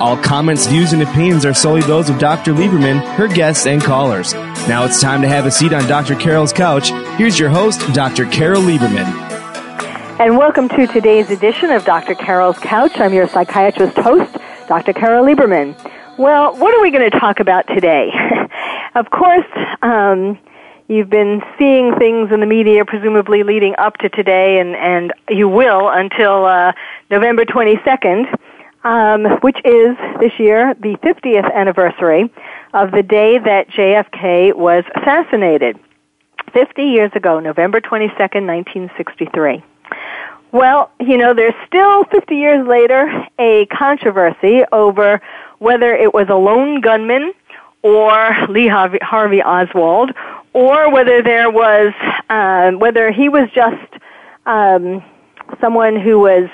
All comments, views, and opinions are solely those of Dr. Lieberman, her guests, and callers. Now it's time to have a seat on Dr. Carol's couch. Here's your host, Dr. Carol Lieberman. And welcome to today's edition of Dr. Carol's Couch. I'm your psychiatrist host, Dr. Carol Lieberman. Well, what are we going to talk about today? of course, um, you've been seeing things in the media, presumably leading up to today, and, and you will until uh, November 22nd, um, which is this year the 50th anniversary of the day that JFK was assassinated. 50 years ago, November 22nd, 1963. Well, you know, there's still 50 years later a controversy over whether it was a lone gunman or Lee Harvey, Harvey Oswald or whether there was, uh, whether he was just um, someone who was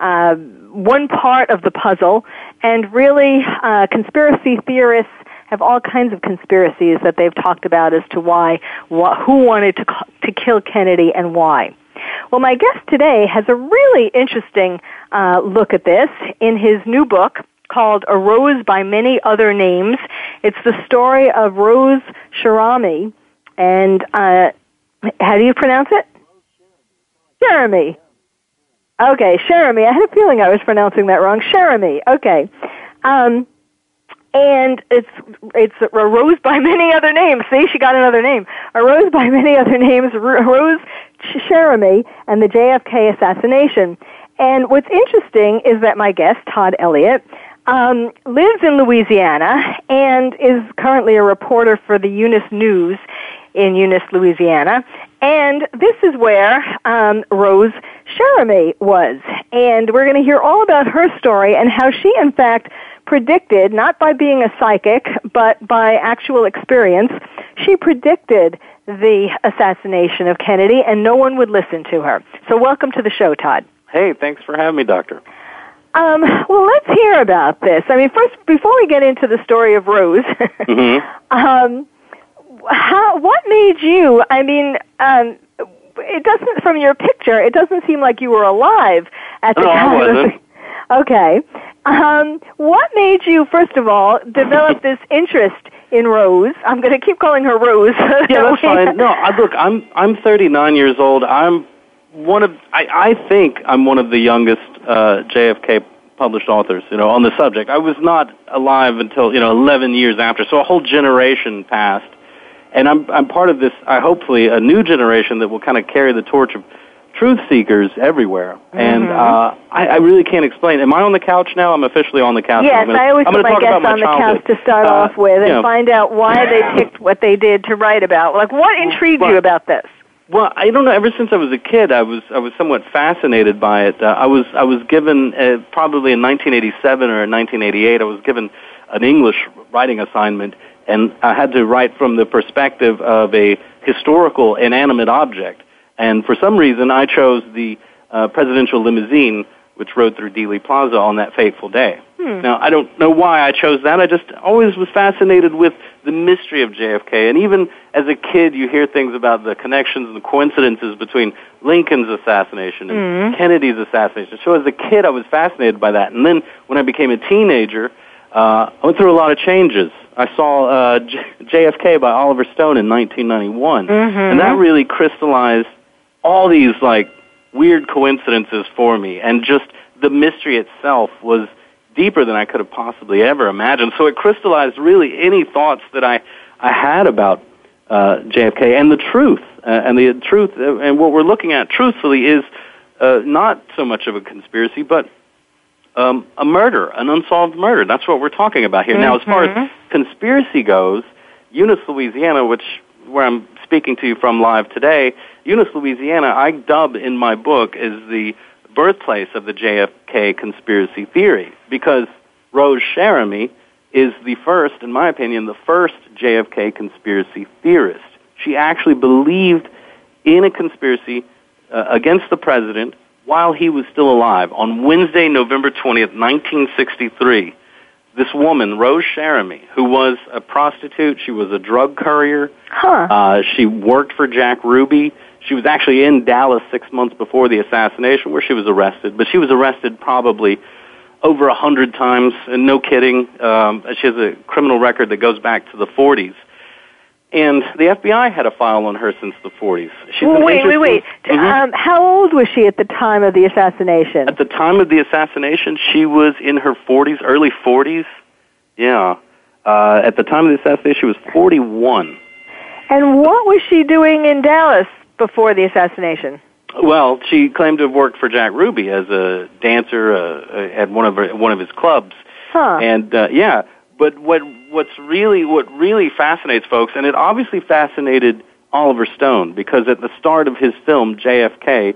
uh, one part of the puzzle, and really, uh, conspiracy theorists have all kinds of conspiracies that they've talked about as to why, wh- who wanted to to kill Kennedy and why. Well, my guest today has a really interesting uh, look at this in his new book called A Rose by Many Other Names. It's the story of Rose Sharabi, and uh, how do you pronounce it? Jeremy. Okay, Jeremy. I had a feeling I was pronouncing that wrong. Jeremy. Okay. Um, and it's it's a rose by many other names. See, she got another name. A rose by many other names. Rose Jeremy and the JFK assassination. And what's interesting is that my guest Todd Elliott um, lives in Louisiana and is currently a reporter for the Eunice News in Eunice, Louisiana. And this is where um, Rose Sharabi was. And we're going to hear all about her story and how she, in fact, predicted, not by being a psychic, but by actual experience, she predicted the assassination of Kennedy and no one would listen to her. So welcome to the show, Todd. Hey, thanks for having me, Doctor. Um, well, let's hear about this. I mean, first, before we get into the story of Rose, mm-hmm. um, how, what made you, I mean, um, it doesn't, from your picture, it doesn't seem like you were alive at the no, time. I wasn't. okay. Um, what made you, first of all, develop this interest in Rose? I'm going to keep calling her Rose. yeah, that's fine. No, I, look, I'm I'm 39 years old. I'm one of I, I think I'm one of the youngest uh, JFK published authors. You know, on the subject. I was not alive until you know 11 years after, so a whole generation passed and I'm I'm part of this. I hopefully a new generation that will kind of carry the torch of truth seekers everywhere. Mm-hmm. And uh, I, I really can't explain. Am I on the couch now? I'm officially on the couch. Yes, I'm gonna, I always put my guests on the couch to start Uh, off with and you know, find out why they picked what they did to write about. Like, what intrigued Well, you about this? Well, I don't know. Ever since I was a kid, I was I was somewhat fascinated by it. Uh, I was I was given uh, probably in 1987 or in 1988. I was given an English writing assignment, and I had to write from the perspective of a historical inanimate object. And for some reason, I chose the uh, presidential limousine, which rode through Dealey Plaza on that fateful day. Hmm. Now, I don't know why I chose that. I just always was fascinated with the mystery of JFK. And even as a kid, you hear things about the connections and the coincidences between Lincoln's assassination and Mhm. Kennedy's assassination. So as a kid, I was fascinated by that. And then when I became a teenager, uh, I went through a lot of changes. I saw uh, J- JFK by Oliver Stone in 1991, Mhm. and that really crystallized all these like weird coincidences for me, and just the mystery itself was deeper than I could have possibly ever imagined. So it crystallized really any thoughts that I I had about uh, JFK and the truth, uh, and the truth, uh, and what we're looking at truthfully is uh, not so much of a conspiracy, but um, a murder, an unsolved murder. That's what we're talking about here. Mm-hmm. Now, as far as mm-hmm. conspiracy goes, Eunice, Louisiana, which where I'm speaking to you from live today, Eunice, Louisiana, I dub in my book as the birthplace of the JFK conspiracy theory because Rose Cherami is the first, in my opinion, the first JFK conspiracy theorist. She actually believed in a conspiracy uh, against the president while he was still alive. On Wednesday, November 20th, 1963, this woman, Rose Cherami, who was a prostitute, she was a drug courier, huh. uh, she worked for Jack Ruby. She was actually in Dallas six months before the assassination where she was arrested, but she was arrested probably over a hundred times, and no kidding. Um, she has a criminal record that goes back to the 40s. And the FBI had a file on her since the 40s. She's well, wait, wait, wait. Mm-hmm. Um, how old was she at the time of the assassination? At the time of the assassination, she was in her 40s, early 40s. Yeah. Uh, at the time of the assassination, she was 41. And what was she doing in Dallas before the assassination? Well, she claimed to have worked for Jack Ruby as a dancer uh, at one of her, one of his clubs. Huh. And uh, yeah, but what what's really what really fascinates folks, and it obviously fascinated Oliver Stone because at the start of his film JFK,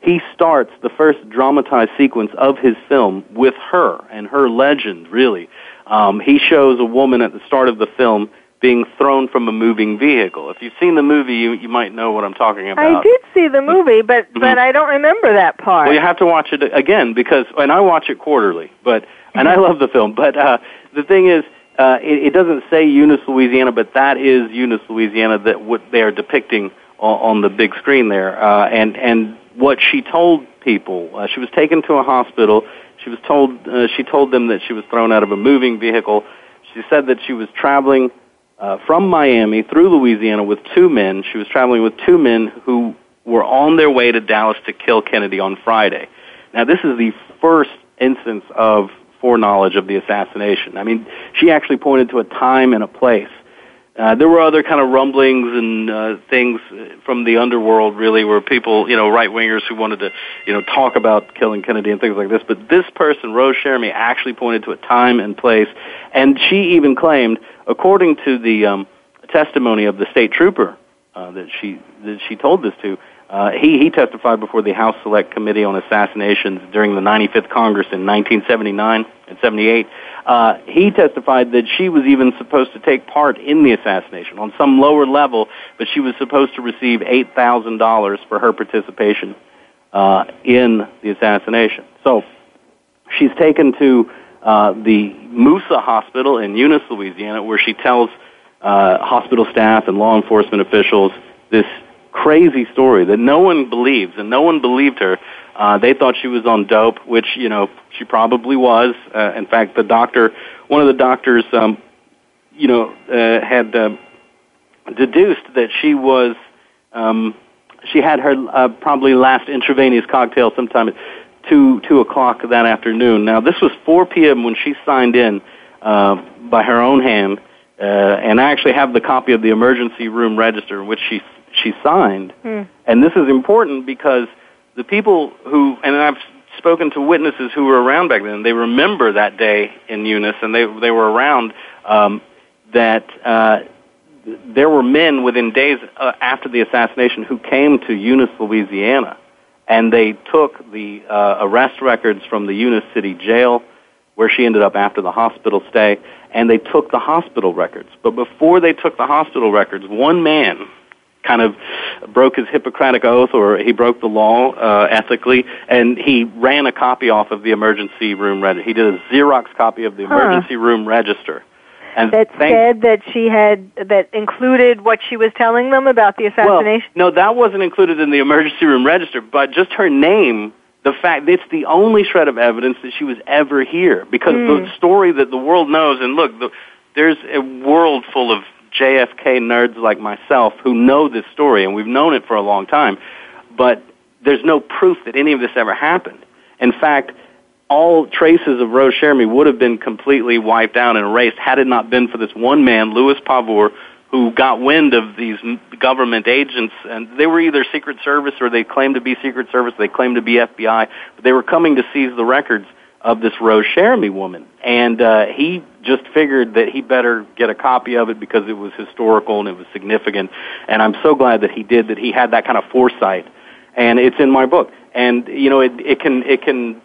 he starts the first dramatized sequence of his film with her and her legend. Really, um, he shows a woman at the start of the film being thrown from a moving vehicle. If you've seen the movie, you you might know what I'm talking about. I did see the movie, but mm-hmm. but I don't remember that part. Well, you have to watch it again because, and I watch it quarterly, but and I love the film. But uh, the thing is, uh, it, it doesn't say Eunice, Louisiana, but that is Eunice, Louisiana that what they are depicting on, on the big screen there. Uh, and and what she told people, uh, she was taken to a hospital. She was told uh, she told them that she was thrown out of a moving vehicle. She said that she was traveling uh, from Miami through Louisiana with two men. She was traveling with two men who were on their way to Dallas to kill Kennedy on Friday. Now, this is the first instance of foreknowledge of the assassination. I mean, she actually pointed to a time and a place. Uh, there were other kind of rumblings and uh, things from the underworld, really, where people, you know, right wingers who wanted to, you know, talk about killing Kennedy and things like this. But this person, Rose Cherami, actually pointed to a time and place, and she even claimed, according to the um, testimony of the state trooper uh, that she that she told this to, uh, he, he testified before the House Select Committee on Assassinations during the 95th Congress in 1979 and 78. Uh, he testified that she was even supposed to take part in the assassination on some lower level, but she was supposed to receive $8,000 for her participation uh, in the assassination. So she's taken to uh, the Moosa Hospital in Eunice, Louisiana, where she tells uh, hospital staff and law enforcement officials this crazy story that no one believes, and no one believed her. Uh, they thought she was on dope, which you know she probably was. Uh, in fact, the doctor, one of the doctors, um, you know, uh, had uh, deduced that she was, um, she had her uh, probably last intravenous cocktail sometime at two two o'clock that afternoon. Now this was 4 p.m. when she signed in uh, by her own hand. Uh, and I actually have the copy of the emergency room register in which she she signed. Hmm. And this is important because the people who, and I've spoken to witnesses who were around back then, they remember that day in Eunice, and they, they were around um, that uh, there were men within days uh, after the assassination who came to Eunice, Louisiana, and they took the uh, arrest records from the Eunice City Jail, where she ended up after the hospital stay, and they took the hospital records. But before they took the hospital records, one man kind of broke his Hippocratic oath or he broke the law uh, ethically, and he ran a copy off of the emergency room register. He did a Xerox copy of the huh. emergency room register. And that thank- said that she had that included what she was telling them about the assassination. Well, no, that wasn't included in the emergency room register, but just her name. The fact it's the only shred of evidence that she was ever here because mm. the story that the world knows. And look, the, there's a world full of JFK nerds like myself who know this story, and we've known it for a long time, but there's no proof that any of this ever happened. In fact, all traces of Rose Cherami would have been completely wiped out and erased had it not been for this one man, Louis Pavur, who got wind of these government agents, and they were either Secret Service or they claimed to be Secret Service, they claimed to be FBI, but they were coming to seize the records of this Rose Cherami woman, and uh, he just figured that he better get a copy of it because it was historical and it was significant. And I'm so glad that he did that. He had that kind of foresight, and it's in my book. And you know, it, it can it can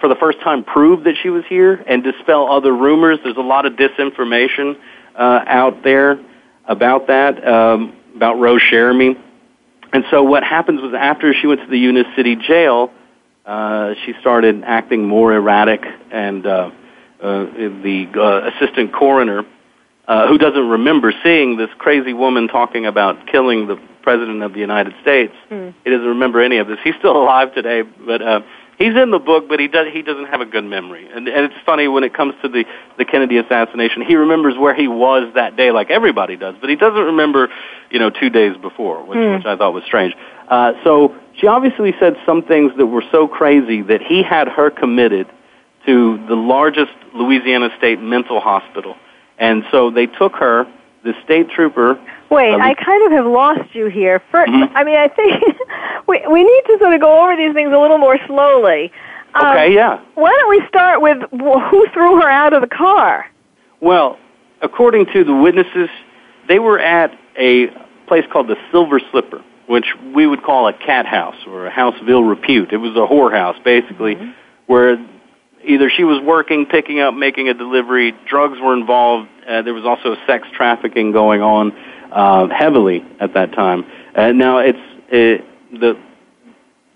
for the first time prove that she was here and dispel other rumors. There's a lot of disinformation uh, out there about that um, about Rose Cherami. And so what happens was after she went to the Eunice City Jail uh, she started acting more erratic, and uh, uh, the uh, assistant coroner, uh, who doesn't remember seeing this crazy woman talking about killing the president of the United States, mm. he doesn't remember any of this. He's still alive today, but uh, he's in the book, but he does he doesn't have a good memory. And, and it's funny when it comes to the the Kennedy assassination, he remembers where he was that day, like everybody does, but he doesn't remember, you know, two days before, which, mm. which I thought was strange. Uh, so she obviously said some things that were so crazy that he had her committed to the largest Louisiana state mental hospital. And so they took her, the state trooper. Wait, I kind of have lost you here. First, mm-hmm. I mean, I think we, we need to sort of go over these things a little more slowly. Um, okay, yeah. Why don't we start with who threw her out of the car? Well, according to the witnesses, they were at a place called the Silver Slipper which we would call a cat house or a house of ill repute. It was a whorehouse, basically, mm-hmm. where either she was working, picking up, making a delivery, drugs were involved. Uh, there was also sex trafficking going on uh, heavily at that time. And now it's it, the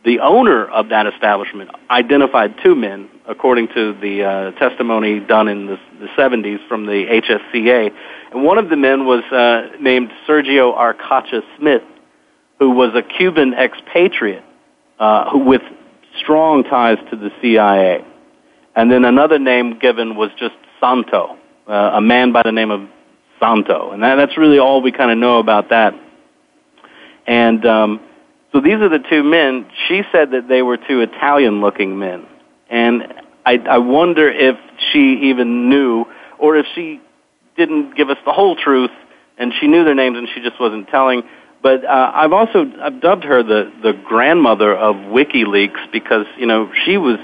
the owner of that establishment identified two men, according to the uh, testimony done in the, the 70s from the HSCA. And one of the men was uh, named Sergio Arcacha Smith, who was a Cuban expatriate uh, who, with strong ties to the CIA. And then another name given was just Santo, uh, a man by the name of Santo. And that, that's really all we kind of know about that. And um, so these are the two men. She said that they were two Italian looking men. And I, I wonder if she even knew, or if she didn't give us the whole truth and she knew their names and she just wasn't telling but uh, I've also I've dubbed her the the grandmother of WikiLeaks because you know she was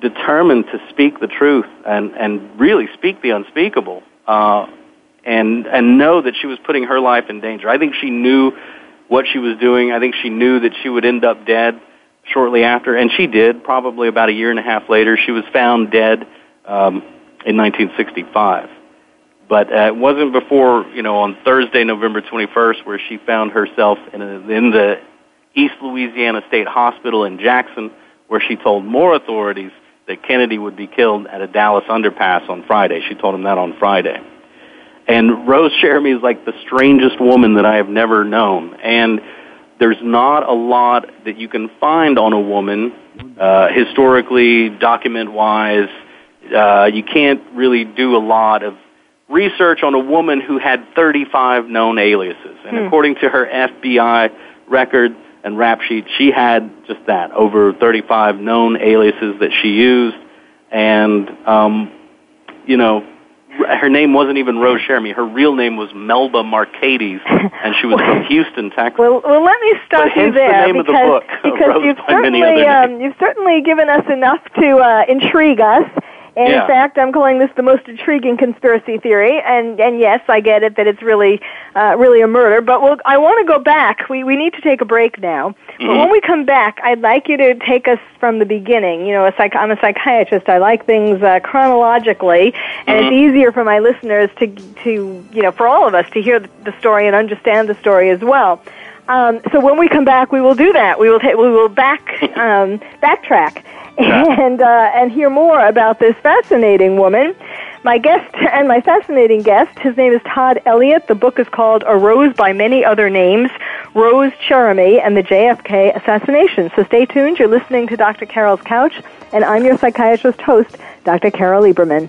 determined to speak the truth and and really speak the unspeakable uh, and and know that she was putting her life in danger. I think she knew what she was doing. I think she knew that she would end up dead shortly after, and she did. Probably about a year and a half later, she was found dead um, in 1965. But uh, it wasn't before, you know, on Thursday, November 21st, where she found herself in, a, in the East Louisiana State Hospital in Jackson, where she told more authorities that Kennedy would be killed at a Dallas underpass on Friday. She told him that on Friday. And Rose Cherami is like the strangest woman that I have never known. And there's not a lot that you can find on a woman, uh, historically, document wise. Uh, you can't really do a lot of research on a woman who had 35 known aliases. And hmm. according to her FBI record and rap sheet, she had just that, over 35 known aliases that she used. And, um, you know, her name wasn't even Rose Cherami. Her real name was Melba Marcades, and she was from Houston, Texas. Well, well, let me stop but you there the because, the book, because you've certainly um, you've certainly given us enough to uh, intrigue us. And yeah. in fact, I'm calling this the most intriguing conspiracy theory. And and yes, I get it that it's really uh, really a murder. But we'll, I want to go back. We we need to take a break now. Mm-hmm. But when we come back, I'd like you to take us from the beginning. You know, a psych- I'm a psychiatrist. I like things uh, chronologically, and mm-hmm. it's easier for my listeners to to you know for all of us to hear the story and understand the story as well. Um, so when we come back, we will do that. We will ta- we will back um, backtrack and uh, and hear more about this fascinating woman. My guest and my fascinating guest, his name is Todd Elliott. The book is called A Rose by Many Other Names, Rose Cherami and the JFK Assassination. So stay tuned. You're listening to Dr. Carol's Couch, and I'm your psychiatrist host, Dr. Carol Lieberman.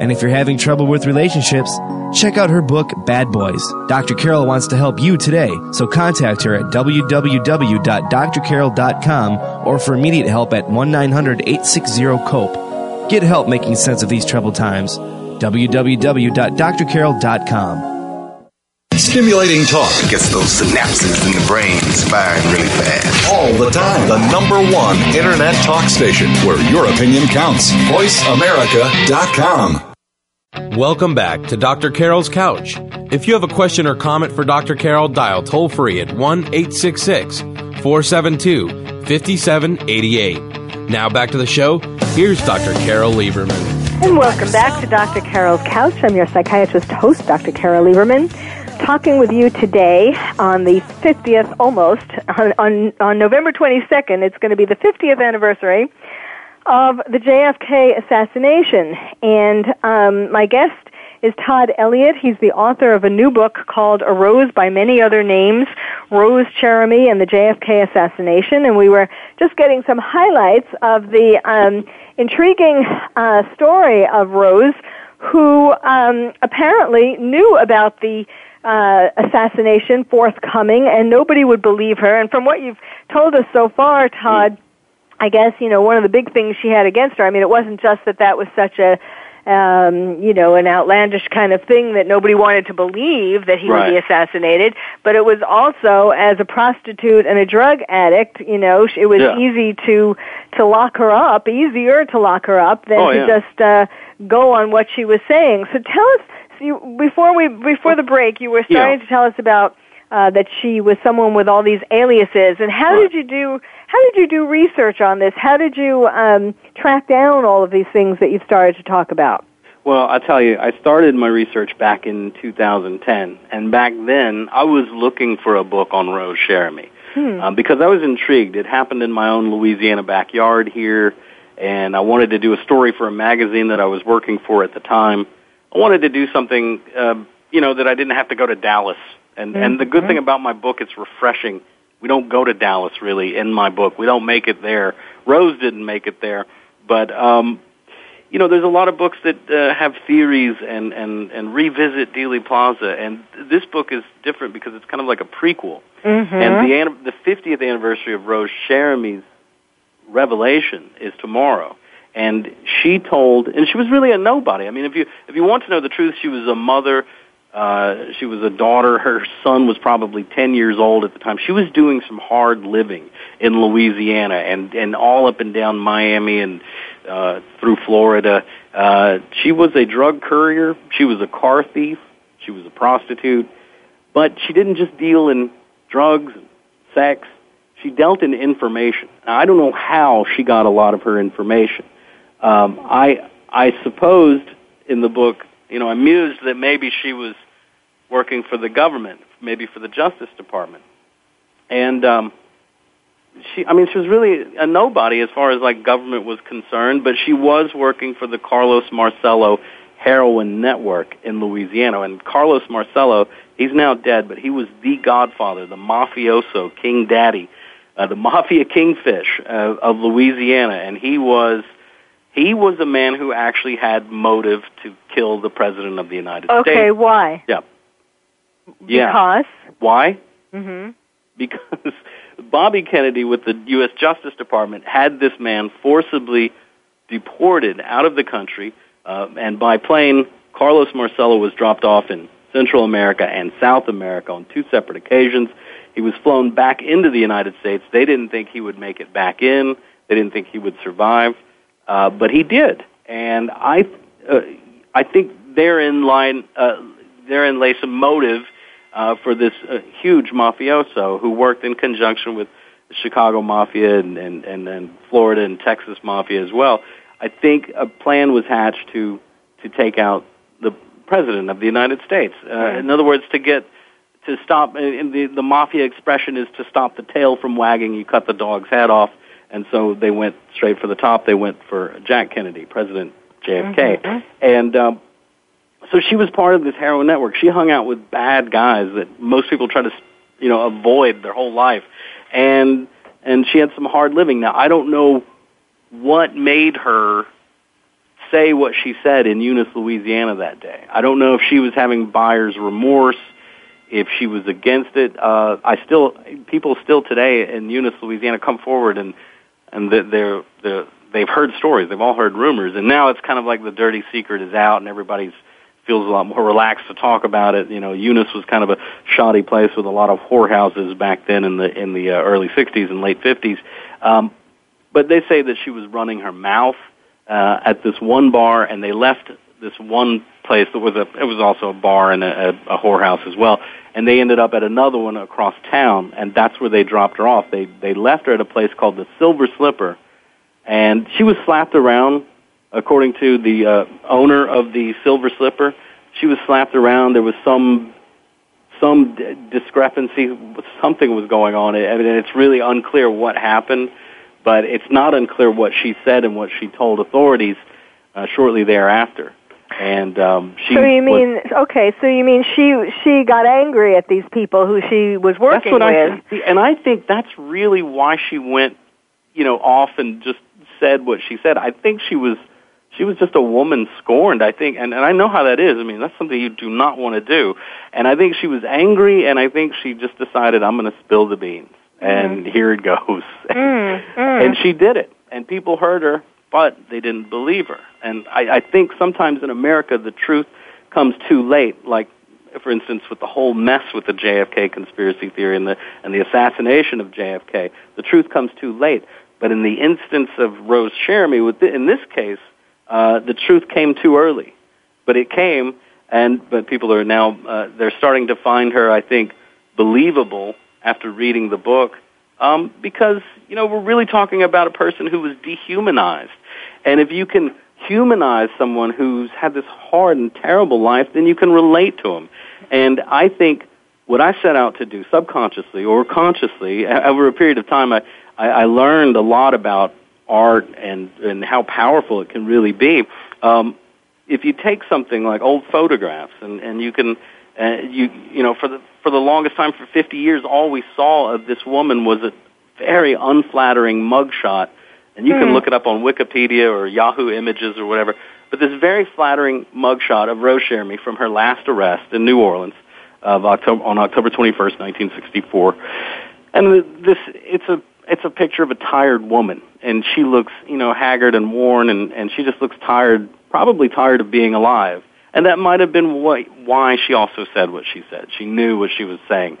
And if you're having trouble with relationships, check out her book, Bad Boys. Dr. Carol wants to help you today, so contact her at www.drcarol.com or for immediate help at 1 900 860 COPE. Get help making sense of these troubled times. www.drcarol.com. Stimulating talk Gets those synapses in the brain firing really fast. all the time. The number one internet talk station where your opinion counts. VoiceAmerica.com. Welcome back to Dr. Carol's Couch. If you have a question or comment for Dr. Carol, dial toll free at 1 866 472 5788. Now back to the show. Here's Dr. Carol Lieberman. And welcome back to Dr. Carol's Couch. I'm your psychiatrist host, Dr. Carol Lieberman, talking with you today on the 50th, almost, on, on, on November 22nd. It's going to be the 50th anniversary of the JFK assassination. And um, my guest is Todd Elliott. He's the author of a new book called A Rose by Many Other Names, Rose Cherami and the JFK Assassination. And we were just getting some highlights of the um, intriguing uh, story of Rose, who um, apparently knew about the uh, assassination forthcoming, and nobody would believe her. And from what you've told us so far, Todd, I guess you know one of the big things she had against her. I mean, it wasn't just that that was such a um, you know, an outlandish kind of thing that nobody wanted to believe that he would be assassinated, but it was also as a prostitute and a drug addict, you know, it was Yeah. easy to to lock her up, easier to lock her up than Oh, to yeah. just uh, go on what she was saying. So tell us, so before we before the break, you were starting Yeah. to tell us about uh, that she was someone with all these aliases, and how Right. did you do? How did you do research on this? How did you um, track down all of these things that you started to talk about? Well, I tell you, I started my research back in 2010, and back then I was looking for a book on Rose Cherami um, because I was intrigued. It happened in my own Louisiana backyard here, and I wanted to do a story for a magazine that I was working for at the time. I wanted to do something, uh, you know, that I didn't have to go to Dallas. And and the good thing about my book, it's refreshing. We don't go to Dallas really in my book. We don't make it there. Rose didn't make it there, but um, you know, there's a lot of books that uh, have theories and, and, and revisit Dealey Plaza, and this book is different because it's kind of like a prequel. Mm-hmm. And the an- the 50th anniversary of Rose Cherami's revelation is tomorrow. And she told, and she was really a nobody. I mean, if you if you want to know the truth, she was a mother. Uh, she was a daughter. Her son was probably 10 years old at the time. She was doing some hard living in Louisiana and, and all up and down Miami and uh, through Florida. Uh, she was a drug courier. She was a car thief. She was a prostitute. But she didn't just deal in drugs and sex. She dealt in information. Now, I don't know how she got a lot of her information. Um, I I supposed in the book, you know, I mused that maybe she was working for the government, maybe for the Justice Department, and um, she. I mean, she was really a nobody as far as like government was concerned, but she was working for the Carlos Marcello heroin network in Louisiana. And Carlos Marcello, he's now dead, but he was the godfather, the mafioso, King Daddy, uh, the mafia kingfish uh, of Louisiana, and he was he was a man who actually had motive to kill the president of the United Okay, States. Okay, why? Yeah. Yeah. Because. Why? hmm because Bobby Kennedy with the U.S. Justice Department had this man forcibly deported out of the country, uh, and by plane, Carlos Marcello was dropped off in Central America and South America on two separate occasions. He was flown back into the United States. They didn't think he would make it back in. They didn't think he would survive, uh, but he did. And I, uh, I think therein line, uh, therein lay some motive uh, for this uh, huge mafioso who worked in conjunction with the Chicago Mafia and, and, and, and Florida and Texas Mafia as well. I think a plan was hatched to to take out the president of the United States. Uh, in other words, to get to stop. And the the mafia expression is to stop the tail from wagging. You cut the dog's head off, and so they went straight for the top. They went for Jack Kennedy, President JFK, Mhm. and um, so she was part of this heroin network. She hung out with bad guys that most people try to, you know, avoid their whole life, and and she had some hard living. Now I don't know what made her say what she said in Eunice, Louisiana that day. I don't know if she was having buyer's remorse, if she was against it. Uh, I still, people still today in Eunice, Louisiana, come forward and and they're they're they've heard stories, they've all heard rumors, and now it's kind of like the dirty secret is out, and everybody's feels a lot more relaxed to talk about it. You know, Eunice was kind of a shoddy place with a lot of whorehouses back then in the in the uh, early '60s and late '50s. Um, but they say that she was running her mouth uh, at this one bar, and they left this one place that was a it was also a bar and a, a, a whorehouse as well. And they ended up at another one across town, and that's where they dropped her off. They they left her at a place called the Silver Slipper, and she was slapped around. According to the uh, owner of the Silver Slipper, she was slapped around. There was some some d- discrepancy. Something was going on, and it's really unclear what happened. But it's not unclear what she said and what she told authorities uh, shortly thereafter. And um, she. so you was- mean okay? So you mean she she got angry at these people who she was working that's what with? I and I think that's really why she went, you know, off and just said what she said. I think she was she was just a woman scorned. I think, and, and I know how that is. I mean, that's something you do not want to do. And I think she was angry, and I think she just decided I'm going to spill the beans, and here it goes. Mm, mm. and she did it, and people heard her, but they didn't believe her. And I, I think sometimes in America the truth comes too late. Like, for instance, with the whole mess with the JFK conspiracy theory and the and the assassination of JFK, the truth comes too late. But in the instance of Rose Cherami, with the, in this case, uh, the truth came too early. But it came, and but people are now uh, they're starting to find her, I think, believable after reading the book, um, because you know we're really talking about a person who was dehumanized, and if you can humanize someone who's had this hard and terrible life, then you can relate to them. And I think what I set out to do subconsciously or consciously over a period of time, I, I, I learned a lot about art and, and how powerful it can really be. Um, if you take something like old photographs and, and you can, uh, you, you know, for the, for the longest time, for 50 years, all we saw of this woman was a very unflattering mugshot. And you can Hmm. look it up on Wikipedia or Yahoo Images or whatever. But this very flattering mugshot of Rose Cherami from her last arrest in New Orleans of October, on October 21st, 1964. And this, it's a, it's a picture of a tired woman, and she looks, you know, haggard and worn, and, and she just looks tired, probably tired of being alive. And that might have been why, why she also said what she said. She knew what she was saying.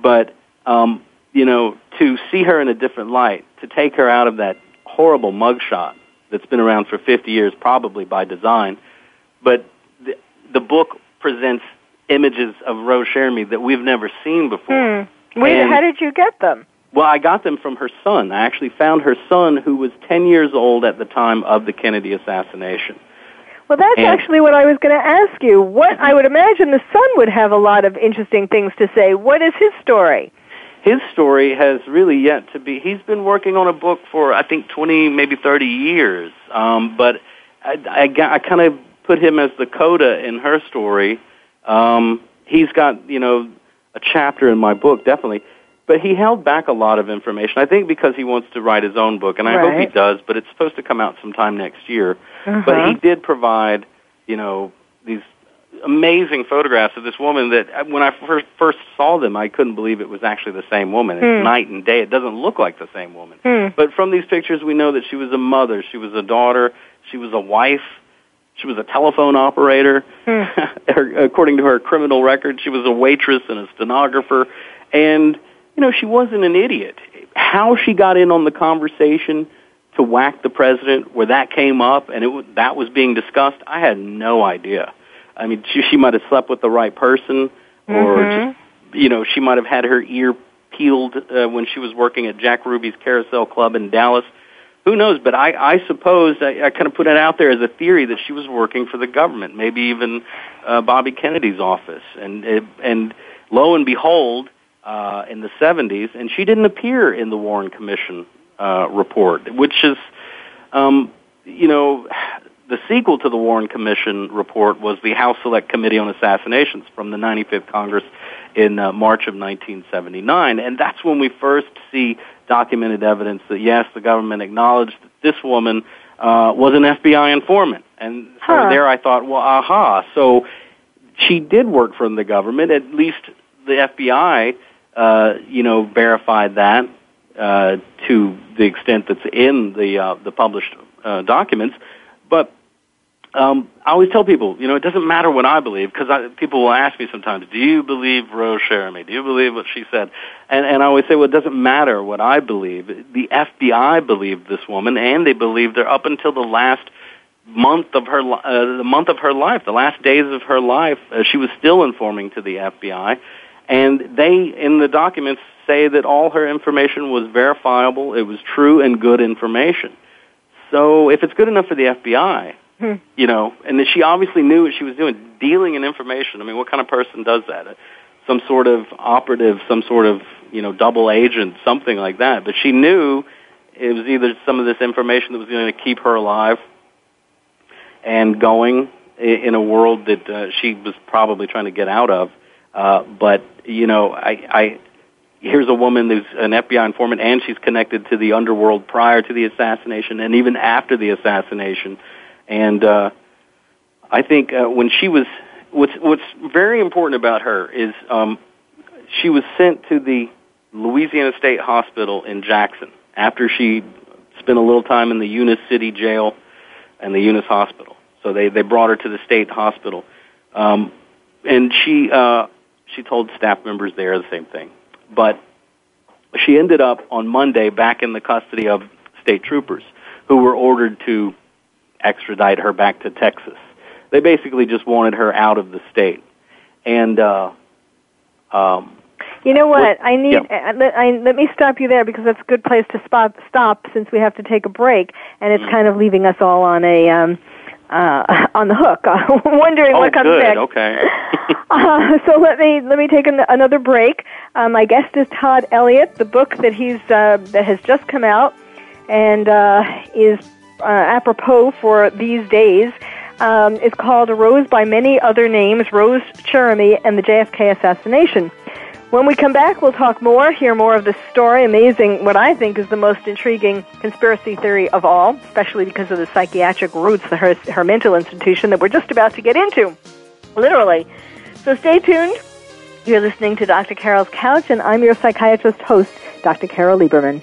But, um, you know, to see her in a different light, to take her out of that horrible mugshot that's been around for 50 years, probably by design, but the, the book presents images of Rose Cherami that we've never seen before. Hmm. Wait, And- how did you get them? Well, I got them from her son. I actually found her son, who was 10 years old at the time of the Kennedy assassination. Well, that's And- actually what I was going to ask you. What I would imagine the son would have a lot of interesting things to say. What is his story? His story has really yet to be. He's been working on a book for I think 20, maybe 30 years. Um, but I, I, I kind of put him as the coda in her story. Um, he's got you know a chapter in my book, definitely. But he held back a lot of information. I think because he wants to write his own book, and I hope he does. But it's supposed to come out sometime next year. Uh-huh. But he did provide, you know, these amazing photographs of this woman that uh, when I first first saw them, I couldn't believe it was actually the same woman. It's Hmm. night and day. It doesn't look like the same woman. Hmm. But from these pictures, we know that she was a mother, she was a daughter, she was a wife, she was a telephone operator. Her- According to her criminal record, she was a waitress and a stenographer. And, you know, she wasn't an idiot. How she got in on the conversation to whack the president, where that came up and it that was being discussed, I had no idea. I mean, she, she might have slept with the right person, or Mhm. just, you know, she might have had her ear peeled uh, when she was working at Jack Ruby's Carousel Club in Dallas. who knows? But I, I suppose I, I kind of put it out there as a theory that she was working for the government, maybe even uh, Bobby Kennedy's office, and and lo and behold, uh, in the 70s, and she didn't appear in the Warren Commission uh, report, which is, um, you know, the sequel to the Warren Commission report was the House Select Committee on Assassinations from the 95th Congress in uh, March of 1979, and that's when we first see documented evidence that yes, the government acknowledged that this woman uh, was an FBI informant, and so huh. there I thought, well, aha, so she did work for the government. At least the FBI, uh, you know, verified that uh, to the extent that's in the uh, the published uh, documents. But um, I always tell people, you know, it doesn't matter what I believe because people will ask me sometimes, "Do you believe Rose Cherami? Do you believe what she said?" And, and I always say, "Well, it doesn't matter what I believe. The FBI believed this woman, and they believed her up until the last month of her uh, the month of her life, the last days of her life. Uh, she was still informing to the FBI, and they in the documents say that all her information was verifiable. It was true and good information. So if it's good enough for the FBI, hmm. you know, and that she obviously knew what she was doing, dealing in information. I mean, what kind of person does that? Some sort of operative, some sort of you know double agent, something like that. But she knew it was either some of this information that was going to keep her alive and going in a world that uh, she was probably trying to get out of. Uh, but you know, I, I here's a woman who's an FBI informant, and she's connected to the underworld prior to the assassination, and even after the assassination. And uh, I think uh, when she was, what's what's very important about her is um, she was sent to the Louisiana State Hospital in Jackson after she spent a little time in the Eunice City Jail and the Eunice Hospital. So they they brought her to the state hospital, um, and she uh, she told staff members there the same thing. But she ended up on Monday back in the custody of state troopers who were ordered to extradite her back to Texas. They basically just wanted her out of the state. And uh, um, you know what? I need. Yeah. Uh, let, I, let me stop you there because that's a good place to spot, stop since we have to take a break, and it's mm. kind of leaving us all on a um, uh, on the hook, uh, wondering oh, what comes good. next. Okay. uh, so let me let me take an, another break. Uh, my guest is Todd Elliott. The book that he's uh, that has just come out and uh, is uh, apropos for these days um, is called "A Rose by Many Other Names: Rose Cherami and the JFK Assassination." When we come back, we'll talk more, hear more of this story. Amazing, what I think is the most intriguing conspiracy theory of all, especially because of the psychiatric roots, her, her mental institution that we're just about to get into. Literally. So stay tuned. You're listening to Dr. Carol's Couch, and I'm your psychiatrist host, Dr. Carol Lieberman.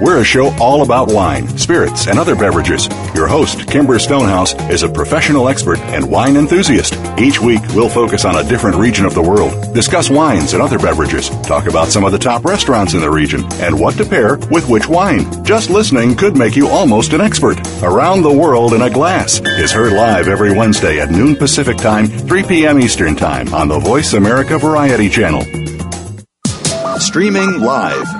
We're a show all about wine, spirits, and other beverages. Your host, Kimber Stonehouse, is a professional expert and wine enthusiast. Each week, we'll focus on a different region of the world, discuss wines and other beverages, talk about some of the top restaurants in the region, and what to pair with which wine. Just listening could make you almost an expert. Around the World in a Glass is heard live every Wednesday at noon Pacific Time, 3 p.m. Eastern Time on the Voice America Variety Channel. Streaming live.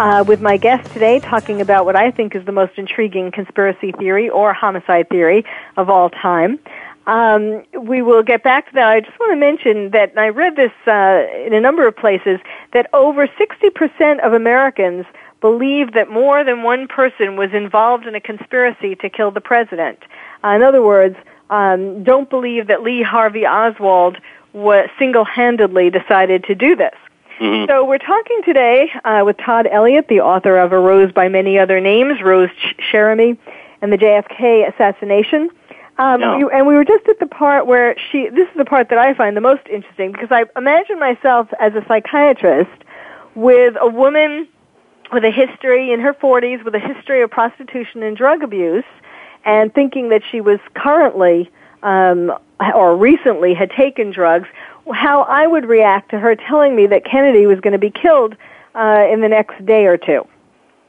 uh, with my guest today talking about what I think is the most intriguing conspiracy theory or homicide theory of all time. Um, we will get back to that. I just want to mention that I read this uh, in a number of places that over 60% of Americans believe that more than one person was involved in a conspiracy to kill the president. Uh, in other words, um, don't believe that Lee Harvey Oswald was single-handedly decided to do this. Mm-hmm. So we're talking today uh, with Todd Elliott, the author of A Rose by Many Other Names, Rose Cherami, and the JFK assassination. Um, Yeah. you- and we were just at the part where she, this is the part that I find the most interesting because I imagine myself as a psychiatrist with a woman with a history in her 40s with a history of prostitution and drug abuse and thinking that she was currently um, or recently had taken drugs, how I would react to her telling me that Kennedy was going to be killed uh, in the next day or two.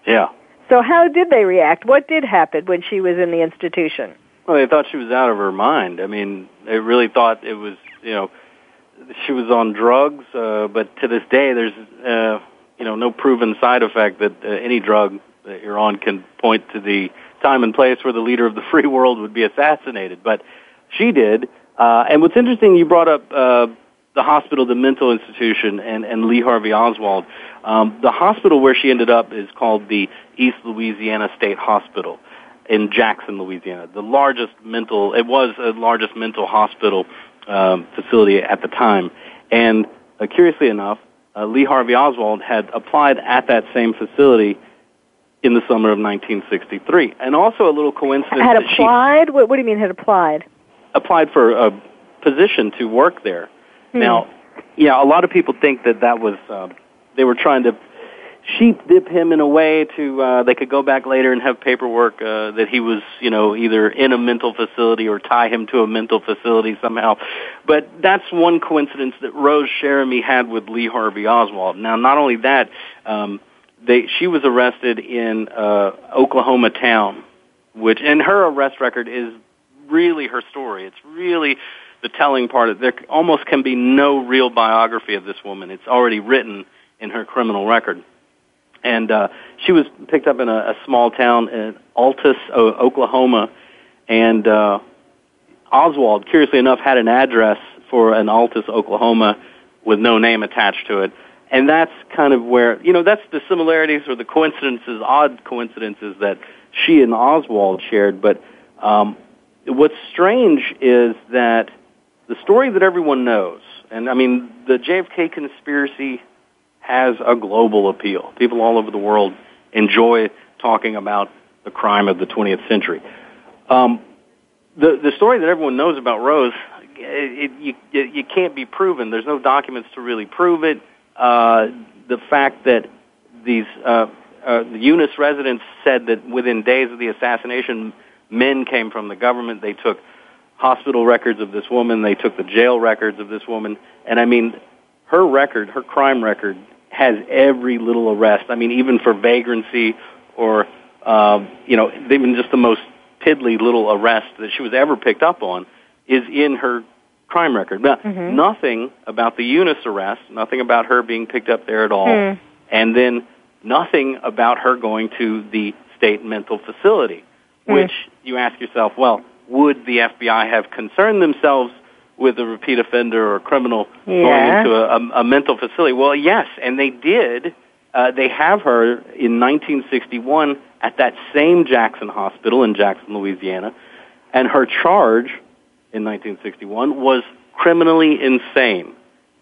Yeah. So how did they react? What did happen when she was in the institution? Well, they thought she was out of her mind. I mean, they really thought it was, you know, she was on drugs. Uh, but to this day, there's, uh, you know, no proven side effect that uh, any drug that you're on can point to the time and place where the leader of the free world would be assassinated. But she did. Uh, and what's interesting, you brought up uh, the hospital, the mental institution, and, and Lee Harvey Oswald. Um, the hospital where she ended up is called the East Louisiana State Hospital in Jackson, Louisiana. The largest mental, it was the largest mental hospital um, facility at the time. And uh, curiously enough, uh, Lee Harvey Oswald had applied at that same facility in the summer of 1963. And also a little coincidence Had that she applied? What, what do you mean had applied? applied for a position to work there. Now, yeah, a lot of people think that that was uh, they were trying to sheep dip him in a way to uh, they could go back later and have paperwork uh, that he was you know either in a mental facility or tie him to a mental facility somehow. But that's one coincidence that Rose Cherami had with Lee Harvey Oswald. Now, not only that, um, they she was arrested in uh, Oklahoma town, which and her arrest record is really her story. It's really the telling part. Of, there almost can be no real biography of this woman. It's already written in her criminal record. And uh, she was picked up in a, a small town in Altus, o- Oklahoma, and uh, Oswald, curiously enough, had an address for an Altus, Oklahoma, with no name attached to it. And that's kind of where, you know, that's the similarities or the coincidences, odd coincidences that she and Oswald shared. But um, what's strange is that the story that everyone knows, and I mean, the JFK conspiracy has a global appeal. People all over the world enjoy talking about the crime of the 20th century. Um, the the story that everyone knows about Rose, it, it, you you can't be proven. There's no documents to really prove it. Uh, the fact that these uh, uh, the Eunice residents said that within days of the assassination, men came from the government. They took hospital records of this woman. They took the jail records of this woman. And I mean, her record, her crime record, has every little arrest. I mean, even for vagrancy or um, you know, even just the most piddly little arrest that she was ever picked up on is in her crime record. Now, mm-hmm. nothing about the Eunice arrest, nothing about her being picked up there at all, hmm. and then nothing about her going to the state mental facility, hmm. which you ask yourself, well, would the FBI have concerned themselves with a repeat offender or criminal going into a, a, a mental facility? Well, yes, and they did. Uh, they have her in 1961 at that same Jackson Hospital in Jackson, Louisiana, and her charge in 1961 was criminally insane.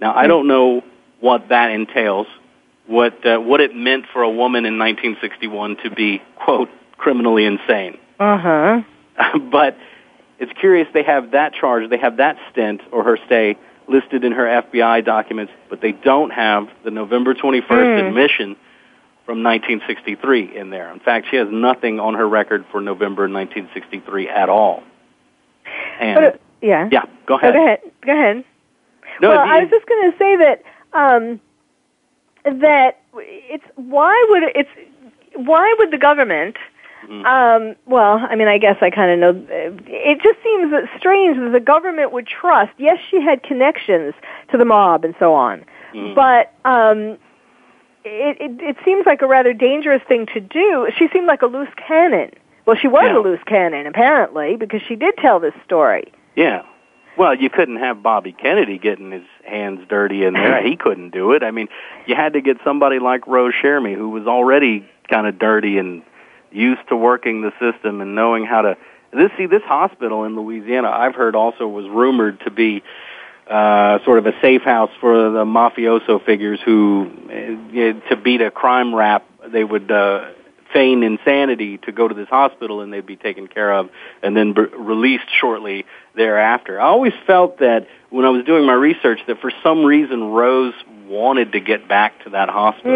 Now, I don't know what that entails, what uh, what it meant for a woman in 1961 to be quote criminally insane. Uh huh. but it's curious they have that charge, they have that stint or her stay listed in her FBI documents, but they don't have the November 21st admission from 1963 in there. In fact, she has nothing on her record for November 1963 at all. And But, uh, yeah. yeah, go ahead. go ahead. Go ahead. No, well, it'd I was just going to say that um, that it's why would it- it's why would the government? Mm-hmm. Um, well, I mean, I guess I kind of know. It just seems strange that the government would trust. Yes, she had connections to the mob and so on, Mm-hmm. but um, it, it it seems like a rather dangerous thing to do. She seemed like a loose cannon. Well, she was Yeah. a loose cannon apparently because she did tell this story. Yeah. Well, you couldn't have Bobby Kennedy getting his hands dirty in there. he couldn't do it. I mean, you had to get somebody like Rose Cherami, who was already kind of dirty and used to working the system and knowing how to. This see this hospital in Louisiana, I've heard also was rumored to be uh, sort of a safe house for the mafioso figures who, uh, to beat a crime rap, they would uh, feign insanity to go to this hospital and they'd be taken care of and then b- released shortly thereafter. I always felt that when I was doing my research that for some reason Rose wanted to get back to that hospital,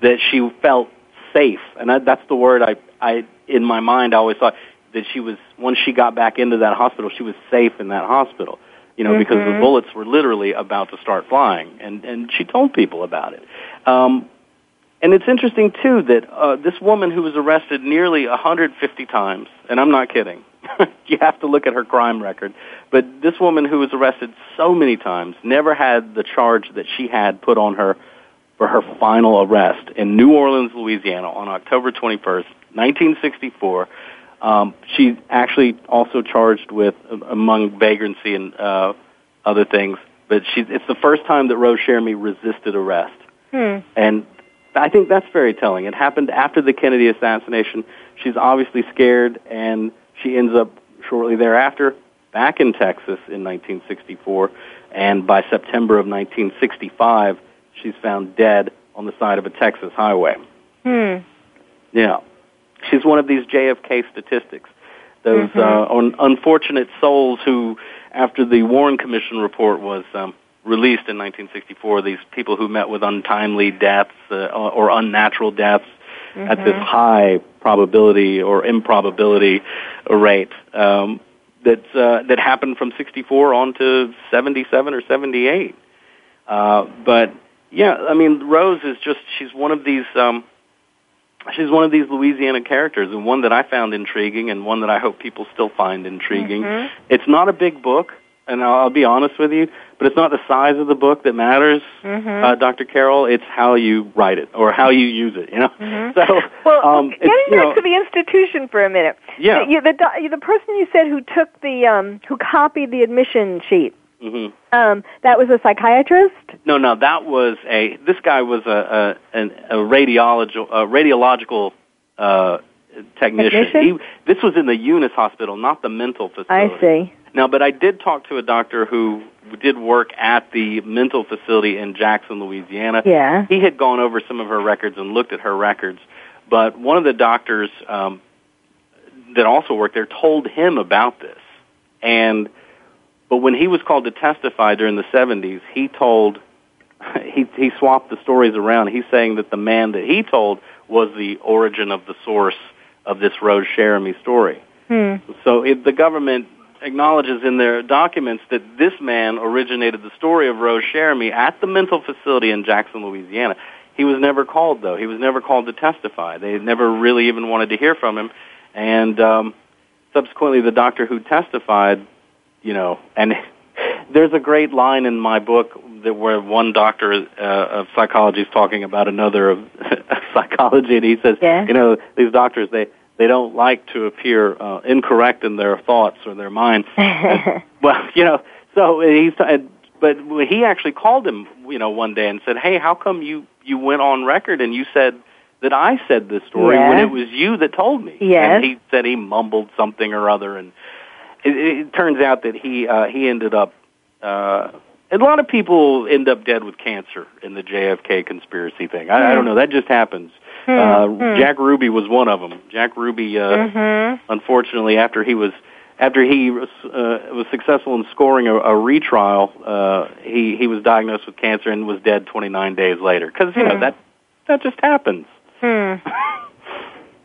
that she felt safe, and I, that's the word I, I, in my mind, I always thought that she was once she got back into that hospital, she was safe in that hospital. You know, because the bullets were literally about to start flying, and and she told people about it. Um, and it's interesting too that uh, this woman who was arrested nearly 150 times, and I'm not kidding. you have to look at her crime record. But this woman who was arrested so many times never had the charge that she had put on her for her final arrest in New Orleans, Louisiana on October 21st, 1964. Um, she's actually also charged with, uh, among vagrancy and uh, other things, but she's, it's the first time that Rose Cherami resisted arrest. And I think that's very telling. It happened after the Kennedy assassination. She's obviously scared, and she ends up shortly thereafter back in Texas in 1964. And by September of 1965, she's found dead on the side of a Texas highway. Hmm. Yeah. She's one of these JFK statistics. Those uh, un- unfortunate souls who, after the Warren Commission report was um, released in 1964, these people who met with untimely deaths uh, or unnatural deaths at this high probability or improbability rate um, that uh, that happened from 64 on to 77 or 78. Uh, but yeah, I mean, Rose is just she's one of these. Um, she's one of these Louisiana characters, and one that I found intriguing, and one that I hope people still find intriguing. It's not a big book, and I'll, I'll be honest with you, but it's not the size of the book that matters, uh, Dr. Carol. It's how you write it or how you use it. You know, so Well, um, getting it's, you back know, to the institution for a minute. Yeah. The, the, the person you said who took the um, who copied the admission sheet. Mhm. Um, that was a psychiatrist. No, no, that was a. This guy was a a, an, a radiological a radiological uh, technician. Technician? He, this was in the Eunice Hospital, not the mental facility. I see. Now, but I did talk to a doctor who did work at the mental facility in Jackson, Louisiana. Yeah. He had gone over some of her records and looked at her records, but one of the doctors um, that also worked there told him about this, and but when he was called to testify during the 70s, he told he he swapped the stories around. He's saying that the man that he told was the origin of the source of this Rose Cherami story. Hmm. So if the government acknowledges in their documents that this man originated the story of Rose Cherami at the mental facility in Jackson, Louisiana. He was never called though. He was never called to testify. They never really even wanted to hear from him. And um, subsequently, the doctor who testified, you know, and there's a great line in my book that where one doctor uh, of psychology is talking about another of psychology, and he says, Yeah. you know, these doctors they they don't like to appear uh, incorrect in their thoughts or their mind. well, you know, so he's but he actually called him, you know, one day and said, "Hey, how come you you went on record and you said that I said this story Yeah. when it was you that told me?" Yes. And he said he mumbled something or other, and it, it turns out that he uh, he ended up. Uh, a lot of people end up dead with cancer in the JFK conspiracy thing. I, I don't know. That just happens. Uh, Jack Ruby was one of them. Jack Ruby, uh, unfortunately, after he was after he was, uh, was successful in scoring a, a retrial, uh, he he was diagnosed with cancer and was dead 29 days later. Because you know that that just happens. Hmm.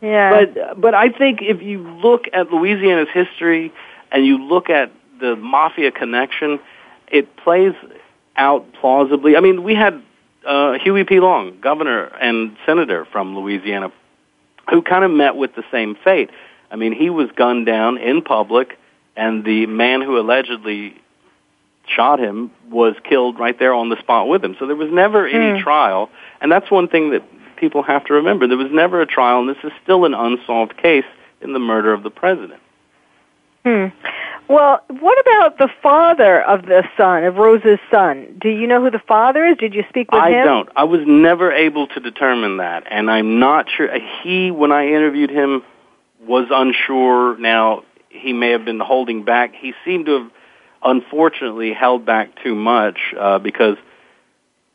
yeah. But but I think if you look at Louisiana's history and you look at the mafia connection, it plays out plausibly. I mean, we had uh, Huey P. Long, governor and senator from Louisiana, who kind of met with the same fate. I mean, he was gunned down in public, and the man who allegedly shot him was killed right there on the spot with him. So there was never any Hmm. trial, and that's one thing that people have to remember. There was never a trial, and this is still an unsolved case in the murder of the president. Hmm. Well, what about the father of the son, of Rose's son? Do you know who the father is? Did you speak with I him? I don't. I was never able to determine that, and I'm not sure. He, when I interviewed him, was unsure. Now he may have been holding back. He seemed to have, unfortunately, held back too much uh, because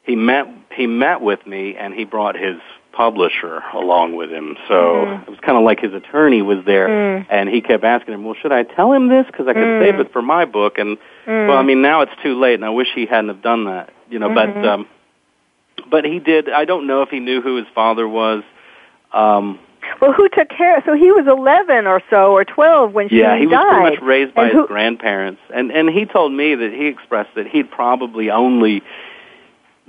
he met he met with me and he brought his publisher along with him. So Mhm. it was kind of like his attorney was there, Mm. and he kept asking him, "Well, should I tell him this because I could Mm. save it for my book?" And Mm. well, I mean, now it's too late, and I wish he hadn't have done that. You know, Mhm. but um, but he did. I don't know if he knew who his father was. Um, Well, who took care? So he was 11 or so, or 12 when she died. yeah, he was died. pretty much raised by And his who- grandparents, and and he told me that he expressed that he'd probably only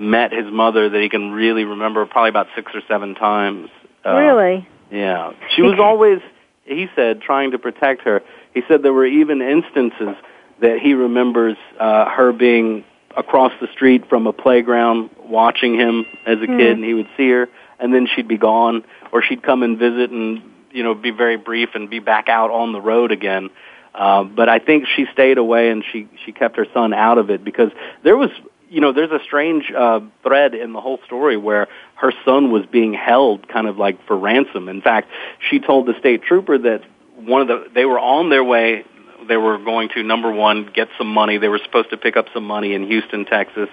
met his mother that he can really remember probably about six or seven times. Uh, really? Yeah, she was always. He said trying to protect her. He said there were even instances that he remembers uh, her being across the street from a playground watching him as a Hmm. kid, and he would see her, and then she'd be gone, or she'd come and visit and you know be very brief and be back out on the road again. Uh, but I think she stayed away and she she kept her son out of it because there was you know there's a strange uh, thread in the whole story where her son was being held kind of like for ransom. In fact, she told the state trooper that one of the they were on their way. They were going to number one get some money. They were supposed to pick up some money in Houston, Texas,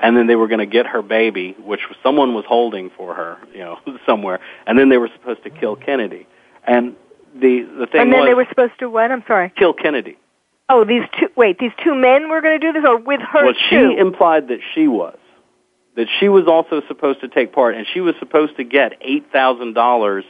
and then they were going to get her baby, which someone was holding for her, you know, somewhere. And then they were supposed to kill Kennedy. And the the thing And then was they were supposed to what? I'm sorry. kill Kennedy. Oh, these two. Wait, these two men were going to do this, or with her well, too? she implied that she was. That she was also supposed to take part, and she was supposed to get eight thousand dollars.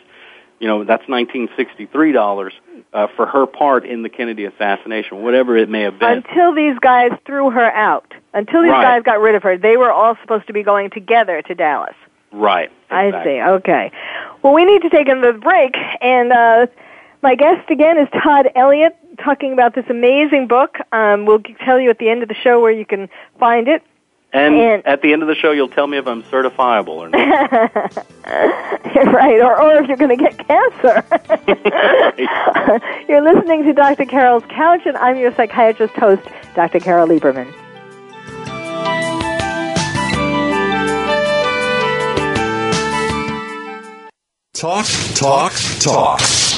You know, that's nineteen sixty three dollars uh, for her part in the Kennedy assassination, whatever it may have been. Until these guys threw her out. Until these Right. guys got rid of her, they were all supposed to be going together to Dallas. right. I see. Okay. Well, we need to take another break, and uh, my guest again is Todd Elliott, talking about this amazing book. Um, we'll tell you at the end of the show where you can find it. And, And- at the end of the show, you'll tell me if I'm certifiable or not. right, or, or if you're going to get cancer. you're listening to Dr. Carol's Couch, and I'm your psychiatrist host, Dr. Carol Lieberman. Talk, talk, talk.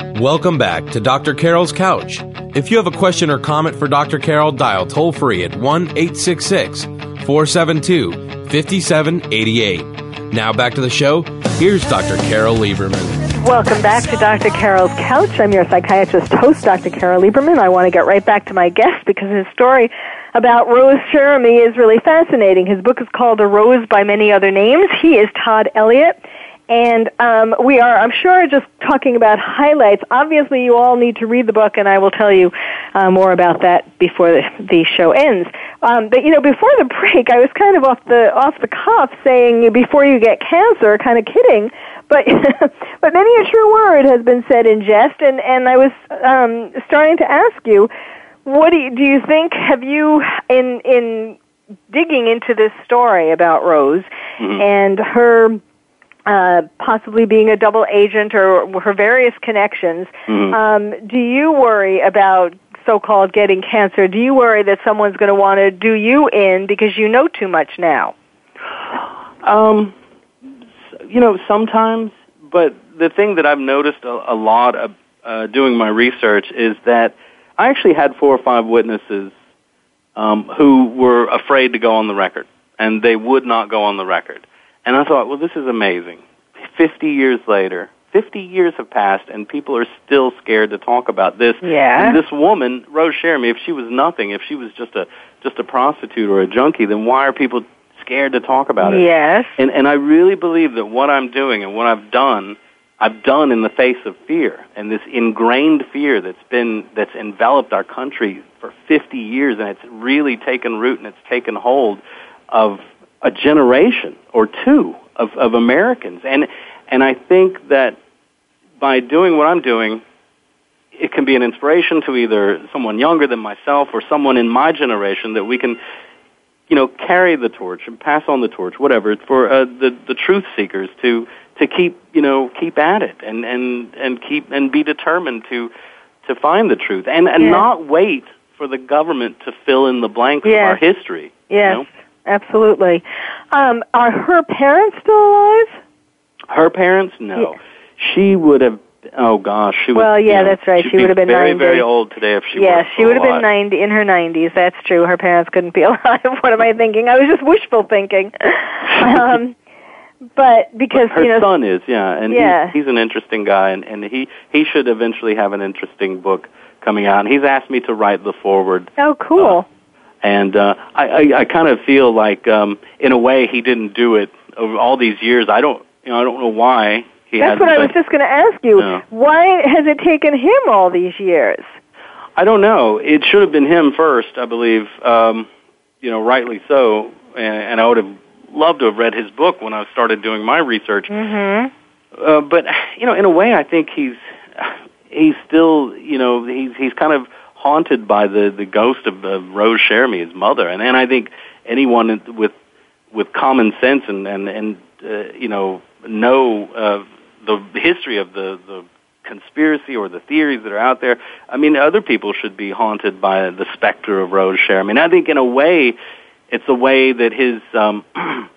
Welcome back to Dr. Carol's Couch. If you have a question or comment for Dr. Carol, dial toll free at 1 866 472 5788. Now back to the show. Here's Dr. Carol Lieberman. Welcome back to Dr. Carol's Couch. I'm your psychiatrist host, Dr. Carol Lieberman. I want to get right back to my guest because his story about Rose Cherami is really fascinating. His book is called A Rose by Many Other Names. He is Todd Elliott. And um, we are, I'm sure, just talking about highlights. Obviously, you all need to read the book, and I will tell you uh, more about that before the, the show ends. Um, but you know, before the break, I was kind of off the off the cuff saying before you get cancer, kind of kidding. But but many a true word has been said in jest, and and I was um, starting to ask you, what do you, do you think? Have you in in digging into this story about Rose Mhm. and her uh, possibly being a double agent or her various connections, Mhm. um, do you worry about so-called getting cancer? Do you worry that someone's going to want to do you in because you know too much now? Um, you know, sometimes, but the thing that I've noticed a, a lot of uh, doing my research is that I actually had four or five witnesses um, who were afraid to go on the record, and they would not go on the record. And I thought, well, this is amazing. Fifty years later, fifty years have passed, and people are still scared to talk about this. Yeah. And this woman, Rose Cherami, if she was nothing, if she was just a just a prostitute or a junkie, then why are people scared to talk about it? Yes. And and I really believe that what I'm doing and what I've done, I've done in the face of fear and this ingrained fear that's been that's enveloped our country for 50 years and it's really taken root and it's taken hold of a generation or two of of Americans. And and I think that by doing what I'm doing it can be an inspiration to either someone younger than myself or someone in my generation that we can you know, carry the torch and pass on the torch, whatever, for uh, the the truth seekers to to keep you know keep at it and and and keep and be determined to to find the truth and and Yeah. not wait for the government to fill in the blanks Yes. of our history. Yes. know? Absolutely. Um, are her parents still alive? Her parents, no, she would have. Oh gosh, she would. Well, yeah, you know, that's right. She be have been very 90. very old today if she. yes, were she would have been 90 in her 90s. That's true. Her parents couldn't be alive. what am I thinking? I was just wishful thinking. um, but because Her you know, son is, yeah, and Yeah. He's, he's an interesting guy, and, and he he should eventually have an interesting book coming out. And he's asked me to write the forward, oh, cool. And uh, I I, I kind of feel like, um, in a way, he didn't do it over all these years. I don't, you know, I don't know why he That's what I was just going to ask you. No. Why has it taken him all these years? I don't know. It should have been him first, I believe. Um, you know, rightly so. And, and I would have loved to have read his book when I started doing my research. Mm-hmm. Uh, but you know, in a way, I think he's he's still you know he's he's kind of haunted by the the ghost of, of Rose Cherami, his mother, and and I think anyone with with common sense and and and uh, you know know uh, the history of the the conspiracy or the theories that are out there. I mean, other people should be haunted by the specter of Rose Cherami. And I think in a way, it's a way that his um,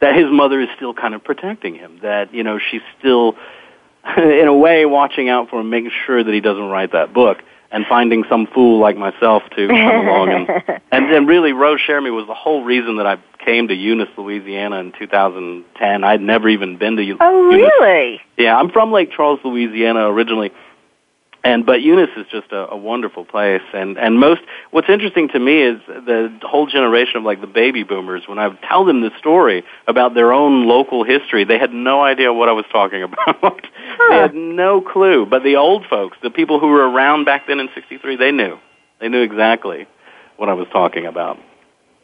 that his mother is still kind of protecting him. That you know she's still, in a way, watching out for him, making sure that he doesn't write that book, and finding some fool like myself to come along and and and really, Rose Cherami was the whole reason that I came to Eunice, Louisiana in 2010. I'd never even been to Eu- Oh, Eunice. really? Yeah, I'm from Lake Charles, Louisiana originally. And but Eunice is just a, a wonderful place, and and most. What's interesting to me is the whole generation of like the baby boomers. When I would tell them the story about their own local history, they had no idea what I was talking about. they had no clue. But the old folks, the people who were around back then in '63, they knew. They knew exactly what I was talking about.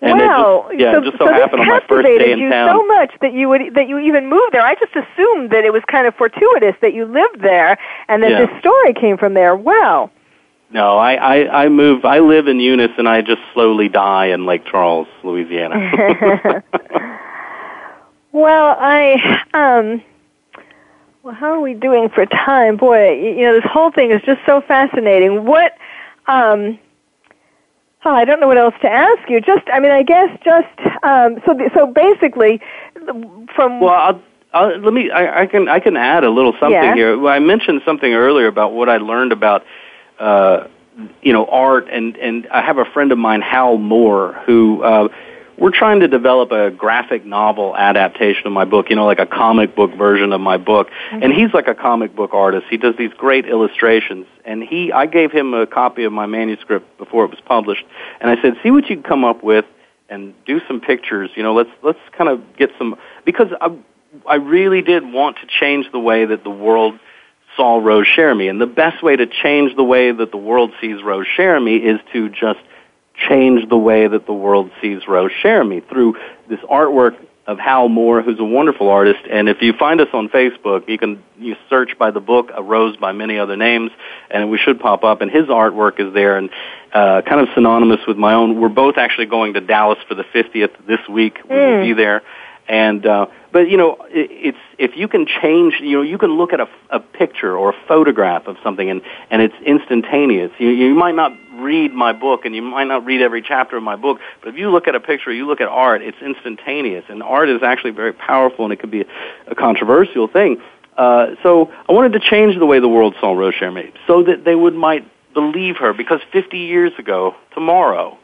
And wow. just, yeah, so, it just so, so happened on my first day in you town. so much that you would that you even moved there. I just assumed that it was kind of fortuitous that you lived there and that Yeah. this story came from there. Wow. No, I, I, I move, I live in Eunice and I just slowly die in Lake Charles, Louisiana. Well, I um well how are we doing for time? Boy, you know this whole thing is just so fascinating. What um Oh, I don't know what else to ask you. Just, I mean, I guess just um, so. The, so basically, from well, I'll, I'll, let me, I, I can, I can add a little something Yeah. here. Well, I mentioned something earlier about what I learned about, uh, you know, art and, and I have a friend of mine, Hal Moore, who, uh, we're trying to develop a graphic novel adaptation of my book, you know, like a comic book version of my book. Mm-hmm. And he's like a comic book artist. He does these great illustrations. And he, I gave him a copy of my manuscript before it was published, and I said, see what you can come up with and do some pictures. You know, let's let's kind of get some because I I really did want to change the way that the world saw Rose Cherami, and the best way to change the way that the world sees Rose Cherami is to just change the way that the world sees Rose Cherami through this artwork of Hal Moore, who's a wonderful artist. And if you find us on Facebook, you can you search by the book "A Rose by Many Other Names," and we should pop up. And his artwork is there, and uh, kind of synonymous with my own. We're both actually going to Dallas for the 50th this week. We will be there, and uh, but you know, it, it's if you can change, you know, you can look at a, a picture or a photograph of something, and and it's instantaneous. You you might not read my book, and you might not read every chapter of my book, but if you look at a picture, you look at art, it's instantaneous, and art is actually very powerful, and it could be a, a controversial thing. Uh, so I wanted to change the way the world saw Rose Cherami, so that they would might believe her, because 50 years ago, tomorrow,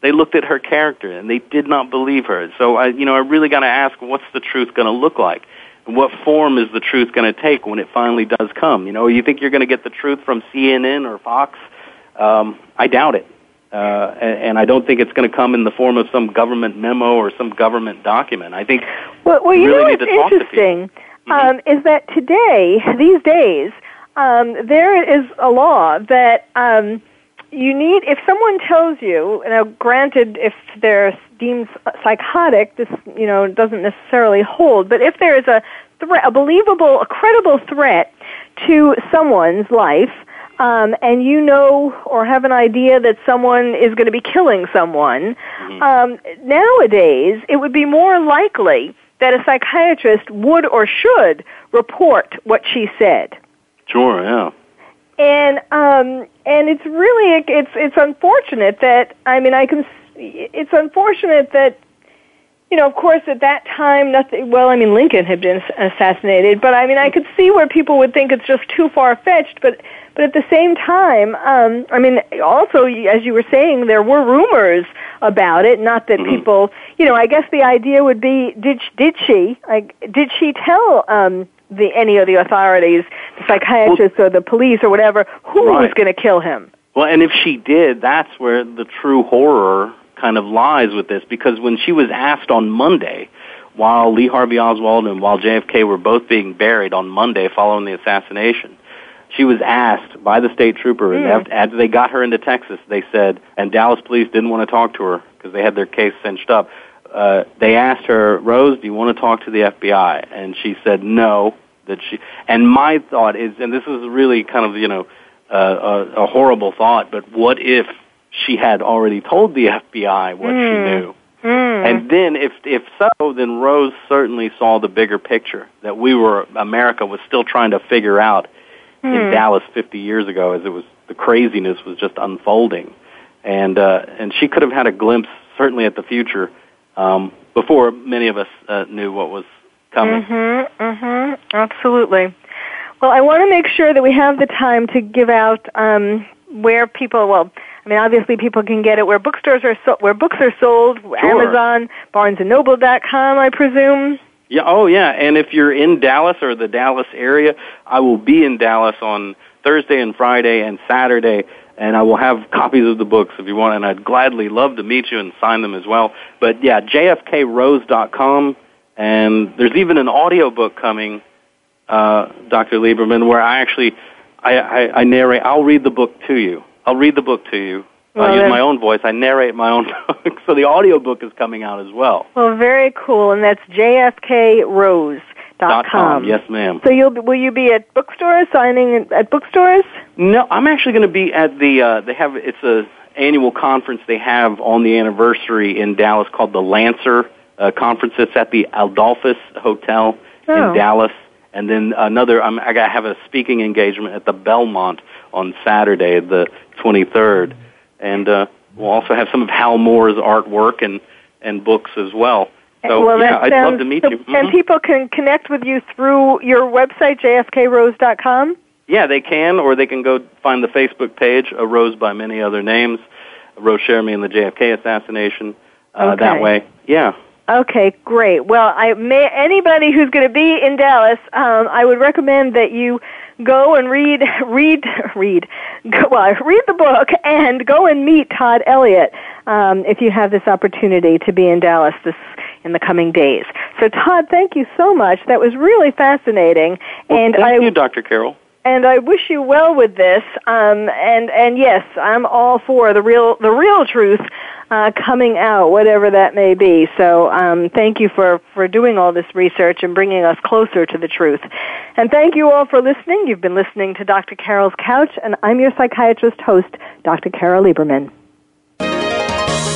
they looked at her character and they did not believe her. So I, you know, I really got to ask, what's the truth going to look like? And what form is the truth going to take when it finally does come? You know, you think you're going to get the truth from CNN or Fox? Um, I doubt it. Uh, and, and I don't think it's going to come in the form of some government memo or some government document. I think well, well you really know what's interesting mm-hmm. um, is that today, these days, um, there is a law that um, you need if someone tells you now granted if they're deemed psychotic this you know doesn't necessarily hold but if there is a threat a believable a credible threat to someone's life um, and you know or have an idea that someone is going to be killing someone mm-hmm. um, nowadays it would be more likely that a psychiatrist would or should report what she said sure yeah and um and it's really it's it's unfortunate that I mean I can it's unfortunate that you know of course at that time nothing well I mean Lincoln had been assassinated but I mean I could see where people would think it's just too far fetched but but at the same time um I mean also as you were saying there were rumors about it not that mm-hmm. people you know I guess the idea would be did did she like did she tell um the any of the authorities, the psychiatrists well, or the police or whatever, who right. was going to kill him. Well, and if she did, that's where the true horror kind of lies with this, because when she was asked on Monday, while Lee Harvey Oswald and while JFK were both being buried on Monday following the assassination, she was asked by the state trooper, mm. and after they got her into Texas, they said, and Dallas police didn't want to talk to her because they had their case cinched up uh, they asked her, Rose, do you want to talk to the FBI? And she said no. That she and my thought is, and this is really kind of you know uh, a, a horrible thought, but what if she had already told the FBI what mm. she hmm. knew? Mm. And then, if if so, then Rose certainly saw the bigger picture that we were America was still trying to figure out mm. in Dallas 50 years ago, as it was the craziness was just unfolding, and uh, and she could have had a glimpse certainly at the future um, before many of us uh, knew what was coming. Mm-hmm, mm-hmm, absolutely. Well, I want to make sure that we have the time to give out um, where people. Well, I mean, obviously, people can get it where bookstores are so, where books are sold. Sure. Amazon, BarnesandNoble.com, I presume. Yeah. Oh, yeah. And if you're in Dallas or the Dallas area, I will be in Dallas on Thursday and Friday and Saturday and I will have copies of the books if you want, and I'd gladly love to meet you and sign them as well. But yeah, jfkrose.com, and there's even an audio book coming, uh, Dr. Lieberman, where I actually, I, I, I narrate, I'll read the book to you. I'll read the book to you. Well, I use my own voice. I narrate my own book. so the audio book is coming out as well. Well, very cool, and that's JFK Rose dot com. Yes, ma'am. So you'll will you be at bookstores signing at bookstores? No, I'm actually going to be at the. Uh, they have it's a annual conference they have on the anniversary in Dallas called the Lancer uh, conference. It's at the Adolphus Hotel oh. in Dallas, and then another. I'm, I got to have a speaking engagement at the Belmont on Saturday, the 23rd, and uh, we'll also have some of Hal Moore's artwork and and books as well. So well, yeah, I'd sounds, love to meet so, you. Mm-hmm. And people can connect with you through your website, jfkrose.com? Yeah, they can, or they can go find the Facebook page, A Rose by Many Other Names, Rose Cherami and the JFK assassination. uh, Okay. that way. Yeah. Okay, great. Well, I may anybody who's going to be in Dallas, um, I would recommend that you go and read, read, read. Go, well, read the book and go and meet Todd Elliott um, if you have this opportunity to be in Dallas this in the coming days. So, Todd, thank you so much. That was really fascinating, Well, and thank I you, Dr. Carol. and I wish you well with this. Um, and and yes, I'm all for the real the real truth uh, coming out, whatever that may be. So um, thank you for for doing all this research and bringing us closer to the truth. And thank you all for listening. You've been listening to Dr. Carol's Couch, and I'm your psychiatrist host, Dr. Carol Lieberman.